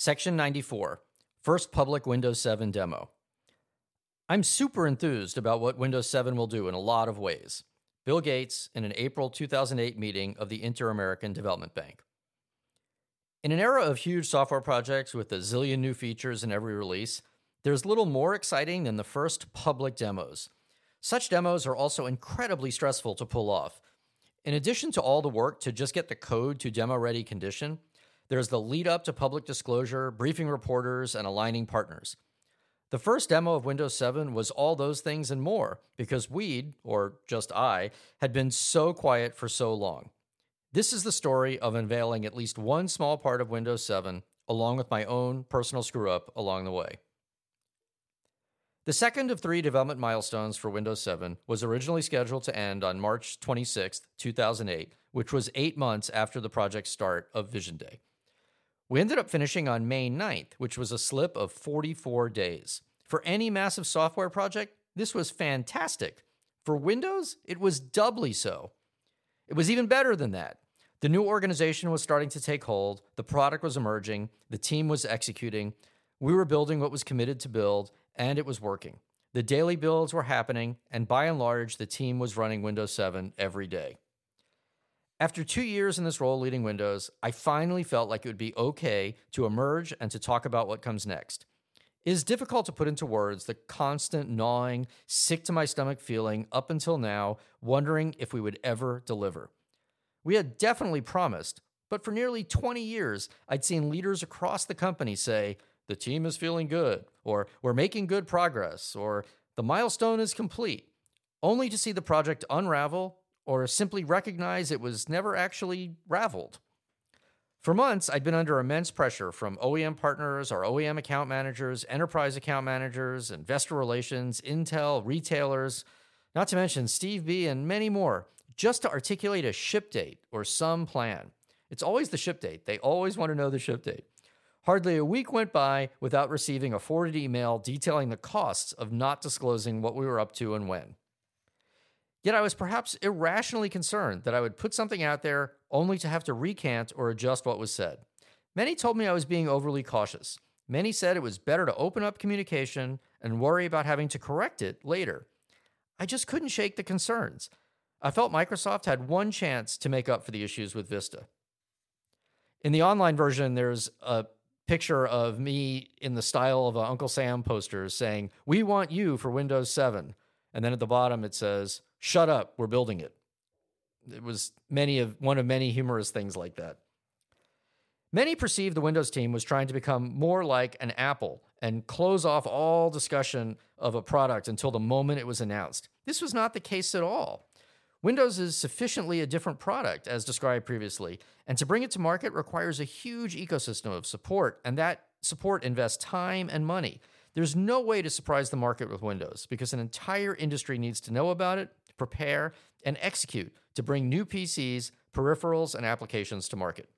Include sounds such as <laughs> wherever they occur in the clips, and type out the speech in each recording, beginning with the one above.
Section 94 First Public Windows 7 Demo. I'm super enthused about what Windows 7 will do in a lot of ways. Bill Gates in an April 2008 meeting of the Inter American Development Bank. In an era of huge software projects with a zillion new features in every release, there's little more exciting than the first public demos. Such demos are also incredibly stressful to pull off. In addition to all the work to just get the code to demo ready condition, there's the lead up to public disclosure, briefing reporters, and aligning partners. The first demo of Windows 7 was all those things and more because We'd, or just I, had been so quiet for so long. This is the story of unveiling at least one small part of Windows 7, along with my own personal screw up along the way. The second of three development milestones for Windows 7 was originally scheduled to end on March 26, 2008, which was eight months after the project's start of Vision Day. We ended up finishing on May 9th, which was a slip of 44 days. For any massive software project, this was fantastic. For Windows, it was doubly so. It was even better than that. The new organization was starting to take hold, the product was emerging, the team was executing, we were building what was committed to build, and it was working. The daily builds were happening, and by and large, the team was running Windows 7 every day. After two years in this role leading Windows, I finally felt like it would be okay to emerge and to talk about what comes next. It is difficult to put into words the constant gnawing, sick to my stomach feeling up until now, wondering if we would ever deliver. We had definitely promised, but for nearly 20 years, I'd seen leaders across the company say, the team is feeling good, or we're making good progress, or the milestone is complete, only to see the project unravel or simply recognize it was never actually raveled. For months, I'd been under immense pressure from OEM partners, our OEM account managers, enterprise account managers, investor relations, Intel, retailers, not to mention Steve B and many more, just to articulate a ship date or some plan. It's always the ship date. They always want to know the ship date. Hardly a week went by without receiving a forwarded email detailing the costs of not disclosing what we were up to and when. Yet I was perhaps irrationally concerned that I would put something out there only to have to recant or adjust what was said. Many told me I was being overly cautious. Many said it was better to open up communication and worry about having to correct it later. I just couldn't shake the concerns. I felt Microsoft had one chance to make up for the issues with Vista. In the online version, there's a picture of me in the style of an Uncle Sam poster saying, We want you for Windows 7. And then at the bottom, it says, shut up, we're building it. It was many of one of many humorous things like that. Many perceived the Windows team was trying to become more like an Apple and close off all discussion of a product until the moment it was announced. This was not the case at all. Windows is sufficiently a different product, as described previously, and to bring it to market requires a huge ecosystem of support, and that support invests time and money. There's no way to surprise the market with Windows because an entire industry needs to know about it, prepare, and execute to bring new PCs, peripherals, and applications to market.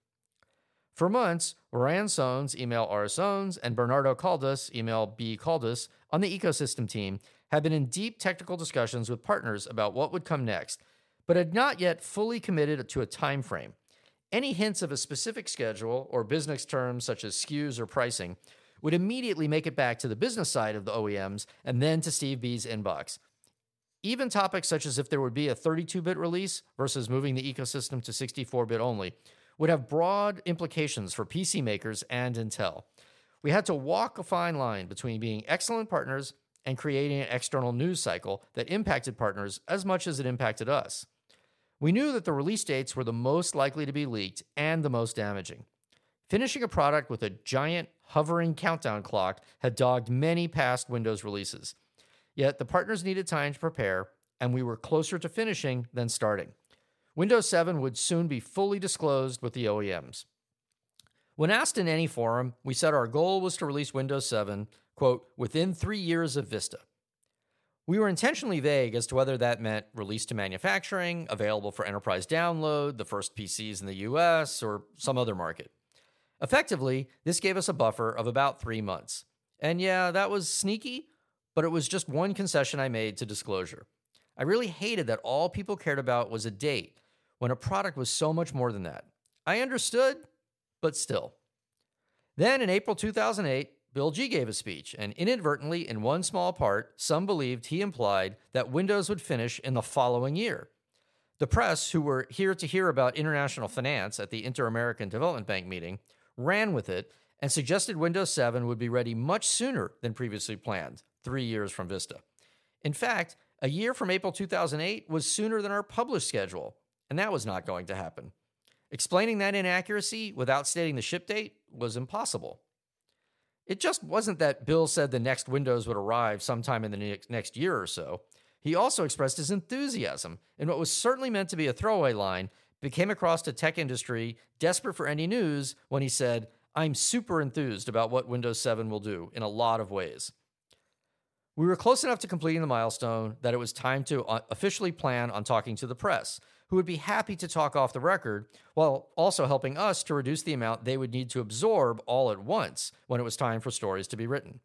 For months, Roanne Sones, email R. Sones, and Bernardo Caldas, email B. Caldas, on the ecosystem team have been in deep technical discussions with partners about what would come next, but had not yet fully committed to a time frame. Any hints of a specific schedule or business terms such as SKUs or pricing would immediately make it back to the business side of the OEMs and then to Steve B's inbox, even topics such as if there would be a 32 bit release versus moving the ecosystem to 64 bit only would have broad implications for PC makers and Intel. We had to walk a fine line between being excellent partners and creating an external news cycle that impacted partners as much as it impacted us. We knew that the release dates were the most likely to be leaked and the most damaging. Finishing a product with a giant hovering countdown clock had dogged many past Windows releases. Yet the partners needed time to prepare, and we were closer to finishing than starting. Windows 7 would soon be fully disclosed with the OEMs. When asked in any forum, we said our goal was to release Windows 7, quote, within three years of Vista. We were intentionally vague as to whether that meant release to manufacturing, available for enterprise download, the first PCs in the US, or some other market. Effectively, this gave us a buffer of about three months. And yeah, that was sneaky, but it was just one concession I made to disclosure. I really hated that all people cared about was a date when a product was so much more than that. I understood, but still. Then in April 2008, Bill G gave a speech, and inadvertently, in one small part, some believed he implied that Windows would finish in the following year. The press, who were here to hear about international finance at the Inter American Development Bank meeting, ran with it and suggested Windows 7 would be ready much sooner than previously planned, three years from Vista. In fact, a year from April 2008 was sooner than our published schedule, and that was not going to happen. Explaining that inaccuracy without stating the ship date was impossible. It just wasn't that Bill said the next Windows would arrive sometime in the next year or so. He also expressed his enthusiasm in what was certainly meant to be a throwaway line, but came across to tech industry desperate for any news when he said, I'm super enthused about what Windows 7 will do in a lot of ways. We were close enough to completing the milestone that it was time to uh, officially plan on talking to the press, who would be happy to talk off the record while also helping us to reduce the amount they would need to absorb all at once when it was time for stories to be written.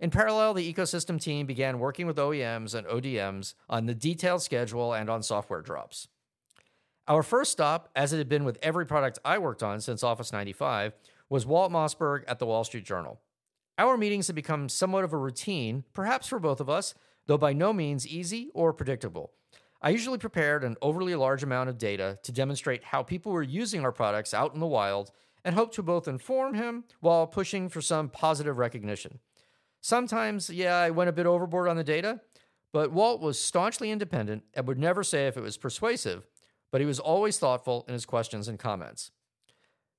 In parallel, the ecosystem team began working with OEMs and ODMs on the detailed schedule and on software drops. Our first stop, as it had been with every product I worked on since Office 95, was Walt Mossberg at the Wall Street Journal. Our meetings had become somewhat of a routine, perhaps for both of us, though by no means easy or predictable. I usually prepared an overly large amount of data to demonstrate how people were using our products out in the wild and hoped to both inform him while pushing for some positive recognition. Sometimes, yeah, I went a bit overboard on the data, but Walt was staunchly independent and would never say if it was persuasive, but he was always thoughtful in his questions and comments.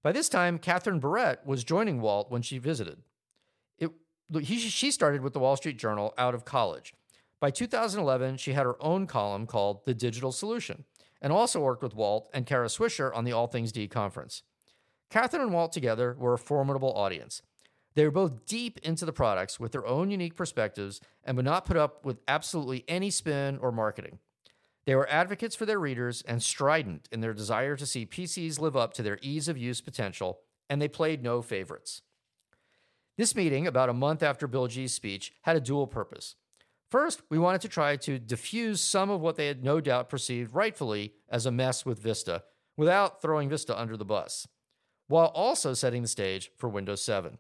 By this time, Katherine Boehret was joining Walt when she visited. He, she started with the Wall Street Journal out of college by 2011, she had her own column called The Digital Solution and also worked with Walt and Kara Swisher on the All Things D conference. Katherine and Walt together were a formidable audience. They were both deep into the products with their own unique perspectives and would not put up with absolutely any spin or marketing. They were advocates for their readers and strident in their desire to see PCs live up to their ease of use potential, and they played no favorites. This meeting, about a month after Bill G's speech, had a dual purpose. First, we wanted to try to diffuse some of what they had no doubt perceived rightfully as a mess with Vista without throwing Vista under the bus, while also setting the stage for Windows 7.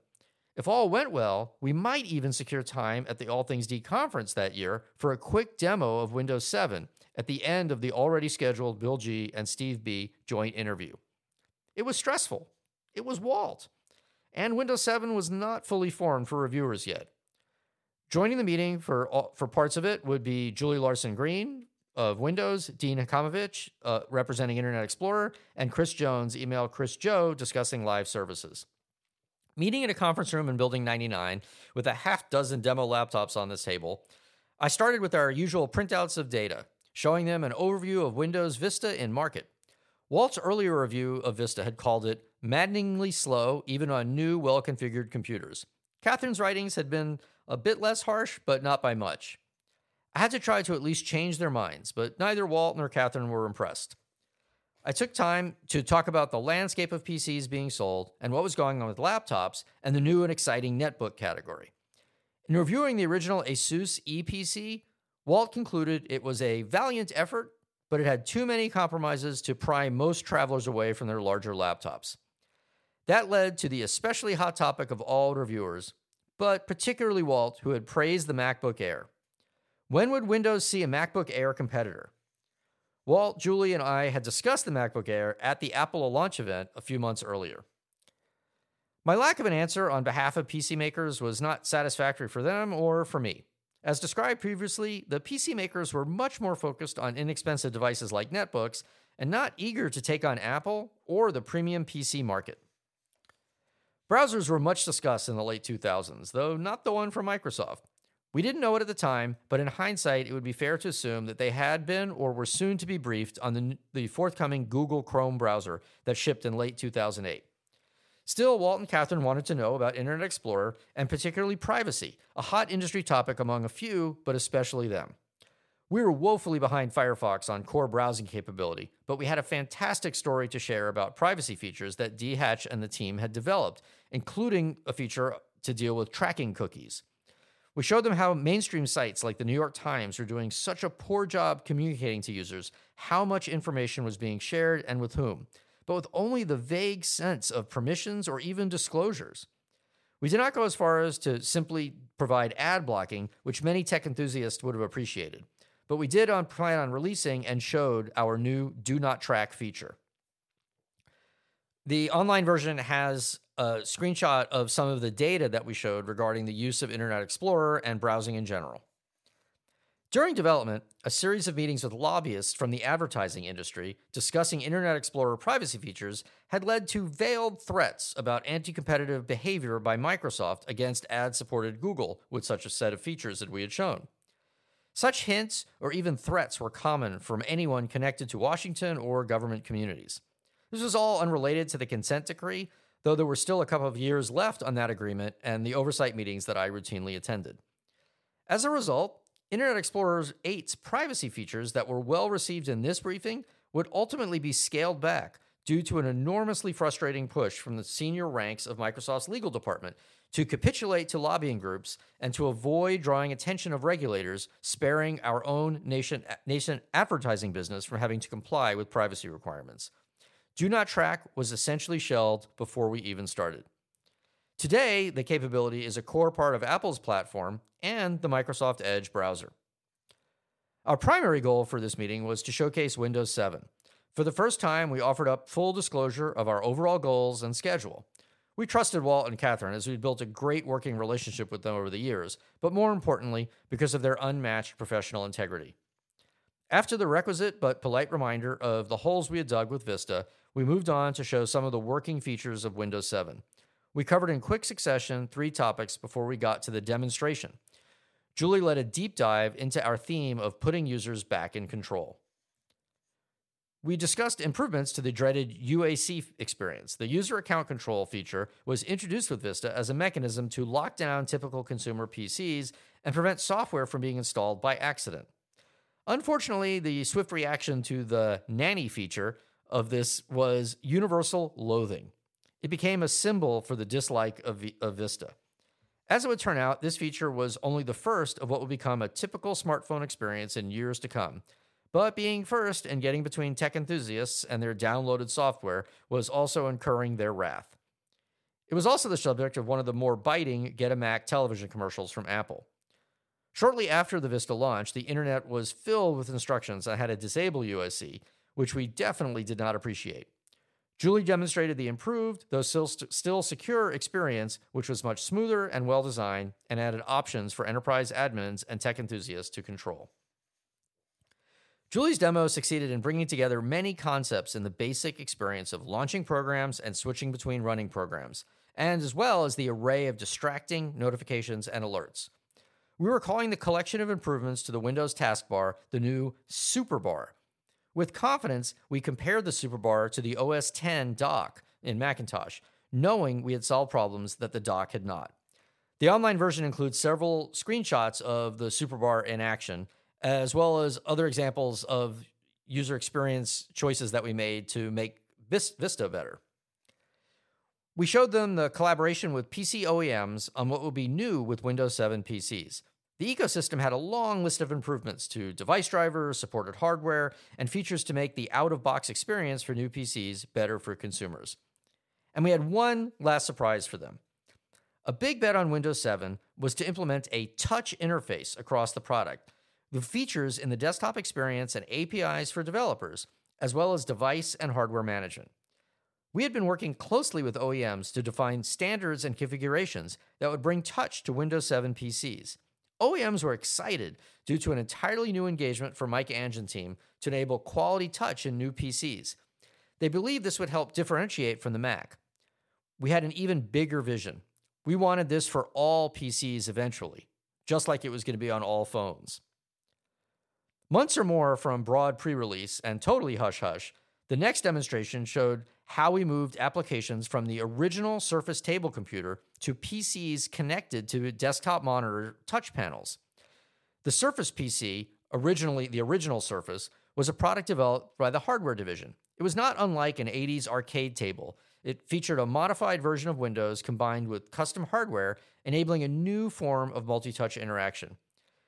If all went well, we might even secure time at the All Things D conference that year for a quick demo of Windows 7 at the end of the already scheduled Bill G and Steve B joint interview. It was stressful. It was Walt. And Windows 7 was not fully formed for reviewers yet. Joining the meeting for for parts of it would be Julie Larson Green of Windows, Dean Hachamovitch uh, representing Internet Explorer, and Chris Jones, email Chris Joe, discussing live services. Meeting in a conference room in Building 99 with a half dozen demo laptops on this table, I started with our usual printouts of data, showing them an overview of Windows Vista in market. Walt's earlier review of Vista had called it maddeningly slow, even on new, well configured computers. Katherine's writings had been a bit less harsh, but not by much. I had to try to at least change their minds, but neither Walt nor Katherine were impressed. I took time to talk about the landscape of PCs being sold and what was going on with laptops and the new and exciting netbook category. In reviewing the original Asus Eee PC, Walt concluded it was a valiant effort, but it had too many compromises to pry most travelers away from their larger laptops. That led to the especially hot topic of all reviewers but particularly Walt, who had praised the MacBook Air. When would Windows see a MacBook Air competitor? Walt, Julie, and I had discussed the MacBook Air at the Apple launch event a few months earlier. My lack of an answer on behalf of PC makers was not satisfactory for them or for me. As described previously, the PC makers were much more focused on inexpensive devices like netbooks and not eager to take on Apple or the premium PC market. Browsers were much discussed in the late 2000s, though not the one from Microsoft. We didn't know it at the time, but in hindsight, it would be fair to assume that they had been or were soon to be briefed on the, the forthcoming Google Chrome browser that shipped in late 2008. Still, Walt and Katherine wanted to know about Internet Explorer and particularly privacy, a hot industry topic among a few, but especially them. We were woefully behind Firefox on core browsing capability, but we had a fantastic story to share about privacy features that D Hatch and the team had developed, including a feature to deal with tracking cookies. We showed them how mainstream sites like the New York Times were doing such a poor job communicating to users how much information was being shared and with whom, but with only the vague sense of permissions or even disclosures. We did not go as far as to simply provide ad blocking, which many tech enthusiasts would have appreciated, but we did on, plan on releasing and showed our new Do Not Track feature. The online version has a screenshot of some of the data that we showed regarding the use of Internet Explorer and browsing in general. During development, a series of meetings with lobbyists from the advertising industry discussing Internet Explorer privacy features had led to veiled threats about anti competitive behavior by Microsoft against ad supported Google with such a set of features that we had shown. Such hints or even threats were common from anyone connected to Washington or government communities. This was all unrelated to the consent decree, though there were still a couple of years left on that agreement and the oversight meetings that I routinely attended. As a result, Internet Explorer 8's privacy features that were well received in this briefing would ultimately be scaled back due to an enormously frustrating push from the senior ranks of Microsoft's legal department to capitulate to lobbying groups and to avoid drawing attention of regulators, sparing our own nation, nation advertising business from having to comply with privacy requirements. Do Not Track was essentially shelved before we even started. Today, the capability is a core part of Apple's platform and the Microsoft Edge browser. Our primary goal for this meeting was to showcase Windows 7. For the first time, we offered up full disclosure of our overall goals and schedule. We trusted Walt and Katherine as we'd built a great working relationship with them over the years, but more importantly, because of their unmatched professional integrity. After the requisite but polite reminder of the holes we had dug with Vista, we moved on to show some of the working features of Windows 7. We covered in quick succession three topics before we got to the demonstration. Julie led a deep dive into our theme of putting users back in control. We discussed improvements to the dreaded UAC experience. The user account control feature was introduced with Vista as a mechanism to lock down typical consumer PCs and prevent software from being installed by accident. Unfortunately, the swift reaction to the nanny feature of this was universal loathing. It became a symbol for the dislike of, of Vista. As it would turn out, this feature was only the first of what would become a typical smartphone experience in years to come. But being first and getting between tech enthusiasts and their downloaded software was also incurring their wrath. It was also the subject of one of the more biting Get a Mac television commercials from Apple. Shortly after the Vista launch, the internet was filled with instructions on how to disable UAC, which we definitely did not appreciate. Julie demonstrated the improved, though still, still secure experience, which was much smoother and well designed, and added options for enterprise admins and tech enthusiasts to control. Julie's demo succeeded in bringing together many concepts in the basic experience of launching programs and switching between running programs, and as well as the array of distracting notifications and alerts. We were calling the collection of improvements to the Windows taskbar the new Superbar, with confidence, we compared the Superbar to the OS 10 dock in Macintosh, knowing we had solved problems that the dock had not. The online version includes several screenshots of the Superbar in action, as well as other examples of user experience choices that we made to make Vista better. We showed them the collaboration with PC OEMs on what will be new with Windows 7 PCs. The ecosystem had a long list of improvements to device drivers, supported hardware, and features to make the out of box experience for new PCs better for consumers. And we had one last surprise for them. A big bet on Windows 7 was to implement a touch interface across the product, with features in the desktop experience and APIs for developers, as well as device and hardware management. We had been working closely with OEMs to define standards and configurations that would bring touch to Windows 7 PCs. OEMs were excited due to an entirely new engagement for Mike Ang and team to enable quality touch in new PCs. They believed this would help differentiate from the Mac. We had an even bigger vision. We wanted this for all PCs eventually, just like it was going to be on all phones. Months or more from broad pre release and totally hush hush, the next demonstration showed how we moved applications from the original Surface table computer to PCs connected to desktop monitor touch panels. The Surface PC, originally the original Surface, was a product developed by the hardware division. It was not unlike an 80s arcade table. It featured a modified version of Windows combined with custom hardware, enabling a new form of multi touch interaction.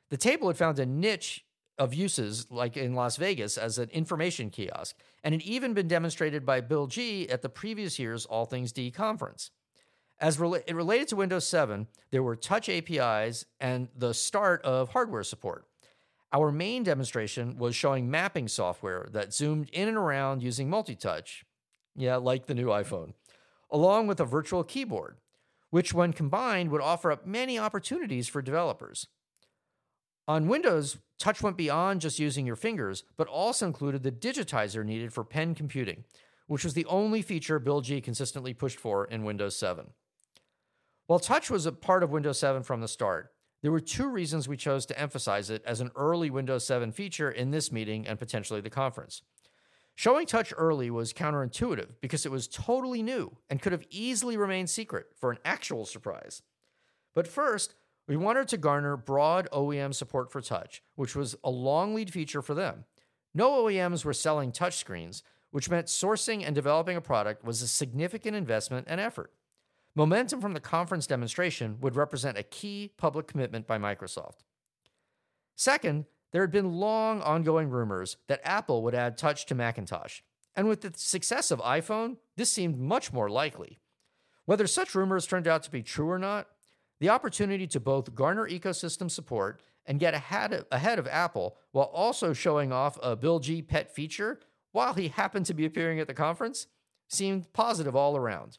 The table had found a niche of uses, like in Las Vegas, as an information kiosk, and had even been demonstrated by Bill G at the previous year's All Things D conference. As it related to Windows 7, there were touch APIs and the start of hardware support. Our main demonstration was showing mapping software that zoomed in and around using multi-touch. Yeah, like the new iPhone, along with a virtual keyboard, which when combined would offer up many opportunities for developers. On Windows, touch went beyond just using your fingers, but also included the digitizer needed for pen computing, which was the only feature Bill G consistently pushed for in Windows 7. While touch was a part of Windows 7 from the start, there were two reasons we chose to emphasize it as an early Windows 7 feature in this meeting and potentially the conference. Showing touch early was counterintuitive because it was totally new and could have easily remained secret for an actual surprise. But first, we wanted to garner broad OEM support for touch, which was a long lead feature for them. No OEMs were selling touchscreens, which meant sourcing and developing a product was a significant investment and effort. Momentum from the conference demonstration would represent a key public commitment by Microsoft. Second, there had been long ongoing rumors that Apple would add touch to Macintosh, and with the success of iPhone, this seemed much more likely. Whether such rumors turned out to be true or not, the opportunity to both garner ecosystem support and get ahead of, ahead of Apple while also showing off a Bill G pet feature while he happened to be appearing at the conference seemed positive all around.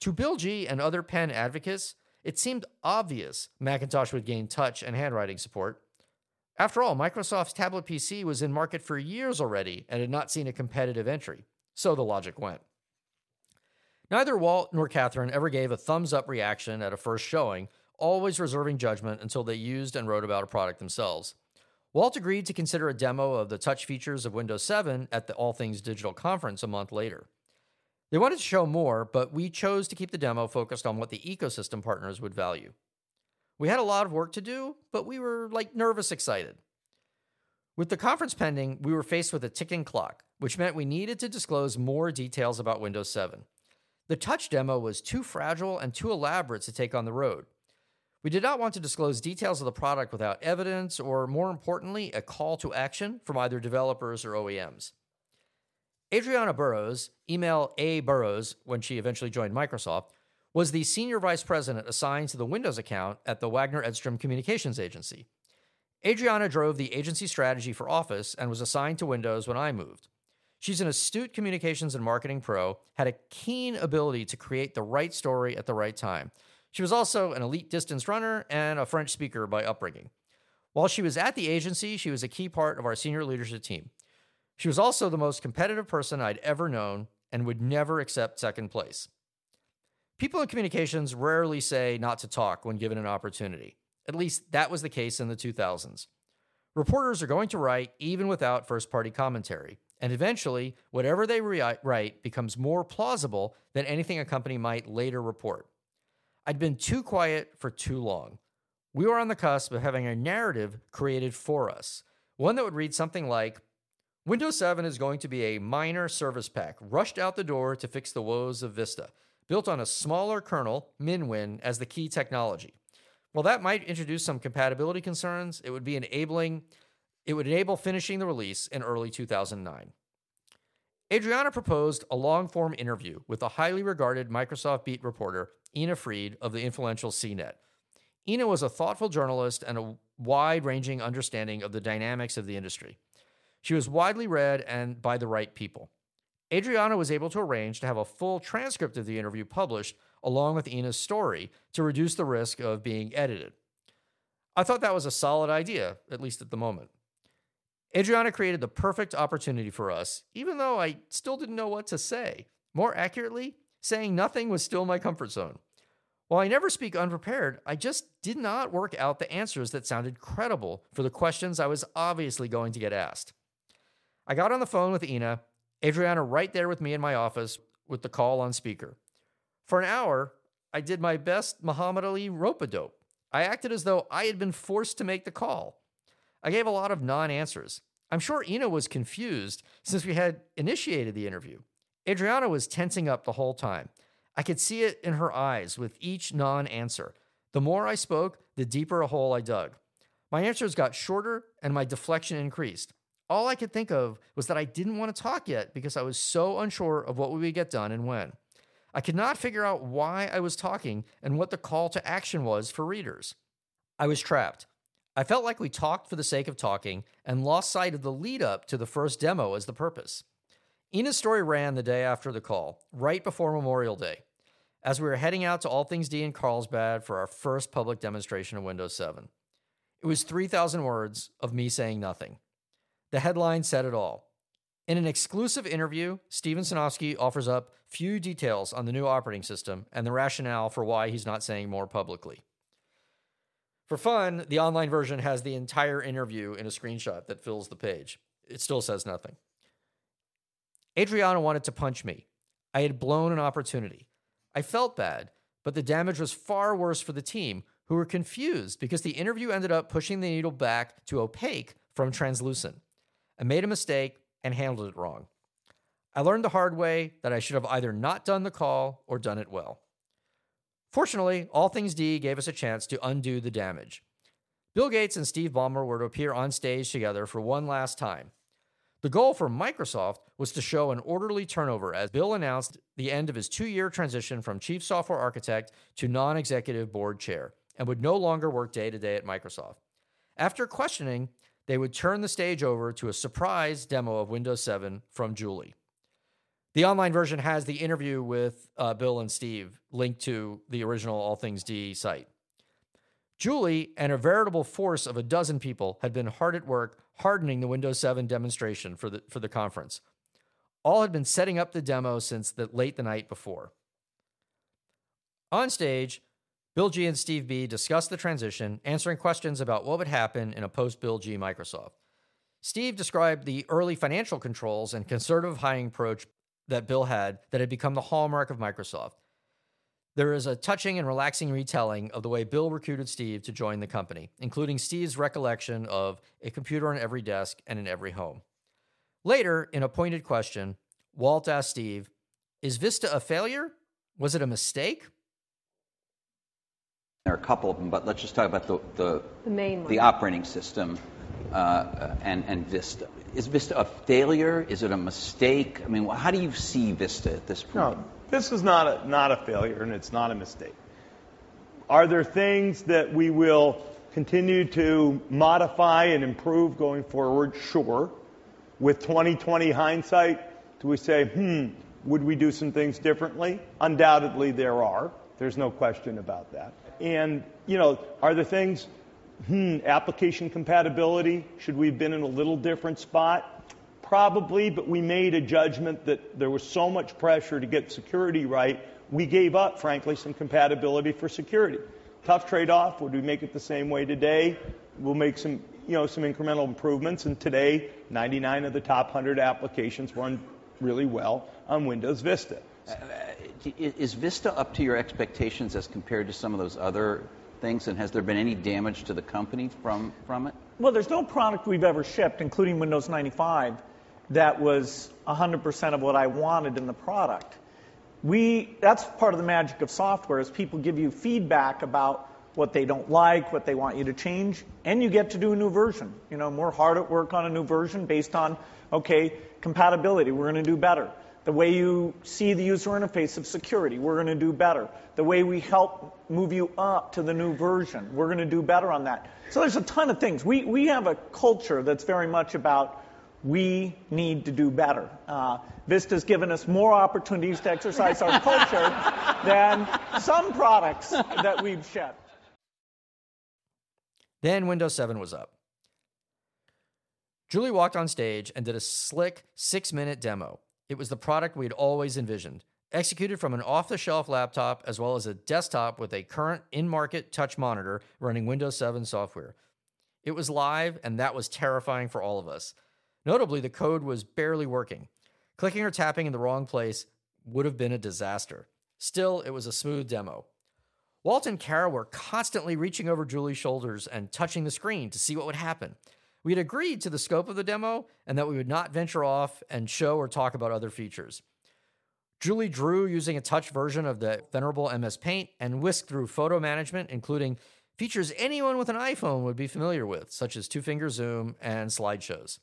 To Bill G and other pen advocates, it seemed obvious Macintosh would gain touch and handwriting support. After all, Microsoft's tablet PC was in market for years already and had not seen a competitive entry, so the logic went. Neither Walt nor Katherine ever gave a thumbs up reaction at a first showing, always reserving judgment until they used and wrote about a product themselves. Walt agreed to consider a demo of the touch features of Windows 7 at the All Things Digital conference a month later. They wanted to show more, but we chose to keep the demo focused on what the ecosystem partners would value. We had a lot of work to do, but we were like nervous excited. With the conference pending, we were faced with a ticking clock, which meant we needed to disclose more details about Windows 7. The touch demo was too fragile and too elaborate to take on the road. We did not want to disclose details of the product without evidence, or more importantly, a call to action from either developers or OEMs. Adriana Burrows, email A Burrows when she eventually joined Microsoft, was the senior vice president assigned to the Windows account at the Waggener Edstrom Communications Agency. Adriana drove the agency strategy for Office and was assigned to Windows when I moved. She's an astute communications and marketing pro, had a keen ability to create the right story at the right time. She was also an elite distance runner and a French speaker by upbringing. While she was at the agency, she was a key part of our senior leadership team. She was also the most competitive person I'd ever known and would never accept second place. People in communications rarely say not to talk when given an opportunity. At least that was the case in the 2000s. Reporters are going to write even without first party commentary, and eventually, whatever they write becomes more plausible than anything a company might later report. I'd been too quiet for too long. We were on the cusp of having a narrative created for us, one that would read something like Windows 7 is going to be a minor service pack rushed out the door to fix the woes of Vista, built on a smaller kernel, MinWin, as the key technology. While that might introduce some compatibility concerns, it would be enabling it would enable finishing the release in early 2009. Adriana proposed a long form interview with the highly regarded Microsoft Beat reporter Ina Fried of the influential CNET. Ina was a thoughtful journalist and a wide ranging understanding of the dynamics of the industry. She was widely read and by the right people. Adriana was able to arrange to have a full transcript of the interview published along with Ina's story to reduce the risk of being edited. I thought that was a solid idea, at least at the moment. Adriana created the perfect opportunity for us, even though I still didn't know what to say. More accurately, saying nothing was still my comfort zone. While I never speak unprepared, I just did not work out the answers that sounded credible for the questions I was obviously going to get asked. I got on the phone with Ina, Adriana right there with me in my office with the call on speaker. For an hour, I did my best Muhammad Ali rope a dope. I acted as though I had been forced to make the call. I gave a lot of non answers. I'm sure Ina was confused since we had initiated the interview. Adriana was tensing up the whole time. I could see it in her eyes with each non answer. The more I spoke, the deeper a hole I dug. My answers got shorter and my deflection increased. All I could think of was that I didn't want to talk yet because I was so unsure of what we would get done and when. I could not figure out why I was talking and what the call to action was for readers. I was trapped. I felt like we talked for the sake of talking and lost sight of the lead up to the first demo as the purpose. Ina's story ran the day after the call, right before Memorial Day, as we were heading out to All Things D in Carlsbad for our first public demonstration of Windows 7. It was 3,000 words of me saying nothing. The headline said it all. In an exclusive interview, Steven Sinofsky offers up few details on the new operating system and the rationale for why he's not saying more publicly. For fun, the online version has the entire interview in a screenshot that fills the page. It still says nothing. Adriana wanted to punch me. I had blown an opportunity. I felt bad, but the damage was far worse for the team, who were confused because the interview ended up pushing the needle back to opaque from translucent. I made a mistake and handled it wrong. I learned the hard way that I should have either not done the call or done it well. Fortunately, All Things D gave us a chance to undo the damage. Bill Gates and Steve Ballmer were to appear on stage together for one last time. The goal for Microsoft was to show an orderly turnover as Bill announced the end of his two year transition from chief software architect to non executive board chair and would no longer work day to day at Microsoft. After questioning, they would turn the stage over to a surprise demo of Windows 7 from Julie. The online version has the interview with uh, Bill and Steve linked to the original All Things D site. Julie and a veritable force of a dozen people had been hard at work hardening the Windows 7 demonstration for the, for the conference. All had been setting up the demo since the, late the night before. On stage, Bill G and Steve B discussed the transition, answering questions about what would happen in a post Bill G Microsoft. Steve described the early financial controls and conservative hiring approach that Bill had that had become the hallmark of Microsoft. There is a touching and relaxing retelling of the way Bill recruited Steve to join the company, including Steve's recollection of a computer on every desk and in every home. Later, in a pointed question, Walt asked Steve, Is Vista a failure? Was it a mistake? There are a couple of them, but let's just talk about the, the, the main one. the operating system uh, and, and Vista. Is Vista a failure? Is it a mistake? I mean, how do you see Vista at this point? No, Vista's not a, not a failure and it's not a mistake. Are there things that we will continue to modify and improve going forward? Sure. With 2020 hindsight, do we say, hmm, would we do some things differently? Undoubtedly, there are. There's no question about that. And, you know, are there things hmm, application compatibility, should we have been in a little different spot? Probably, but we made a judgment that there was so much pressure to get security right, we gave up, frankly, some compatibility for security. Tough trade off. Would we make it the same way today? We'll make some, you know, some incremental improvements. And today, 99 of the top 100 applications run really well on Windows Vista. Uh, is Vista up to your expectations as compared to some of those other things, and has there been any damage to the company from, from it? Well, there's no product we've ever shipped, including Windows 95, that was 100% of what I wanted in the product. We, that's part of the magic of software is people give you feedback about what they don't like, what they want you to change, and you get to do a new version. You know, we're hard at work on a new version based on, okay, compatibility, we're going to do better. The way you see the user interface of security, we're going to do better. The way we help move you up to the new version, we're going to do better on that. So there's a ton of things. We, we have a culture that's very much about we need to do better. Uh, Vista's given us more opportunities to exercise our culture <laughs> than some products that we've shipped. Then Windows 7 was up. Julie walked on stage and did a slick six minute demo. It was the product we had always envisioned, executed from an off the shelf laptop as well as a desktop with a current in market touch monitor running Windows 7 software. It was live, and that was terrifying for all of us. Notably, the code was barely working. Clicking or tapping in the wrong place would have been a disaster. Still, it was a smooth demo. Walt and Kara were constantly reaching over Julie's shoulders and touching the screen to see what would happen. We had agreed to the scope of the demo and that we would not venture off and show or talk about other features. Julie drew using a touch version of the venerable MS Paint and whisked through photo management, including features anyone with an iPhone would be familiar with, such as two finger zoom and slideshows.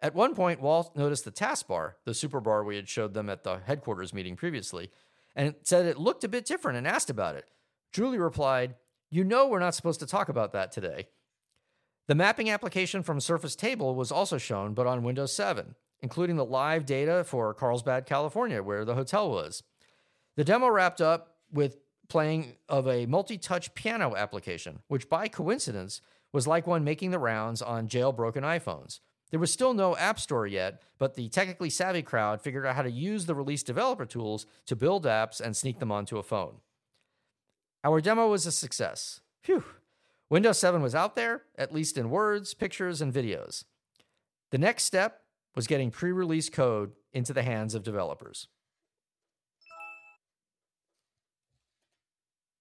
At one point, Walt noticed the taskbar, the super bar we had showed them at the headquarters meeting previously, and said it looked a bit different and asked about it. Julie replied, You know, we're not supposed to talk about that today. The mapping application from Surface Table was also shown, but on Windows 7, including the live data for Carlsbad, California, where the hotel was. The demo wrapped up with playing of a multi touch piano application, which by coincidence was like one making the rounds on jailbroken iPhones. There was still no App Store yet, but the technically savvy crowd figured out how to use the release developer tools to build apps and sneak them onto a phone. Our demo was a success. Phew. Windows 7 was out there, at least in words, pictures, and videos. The next step was getting pre release code into the hands of developers.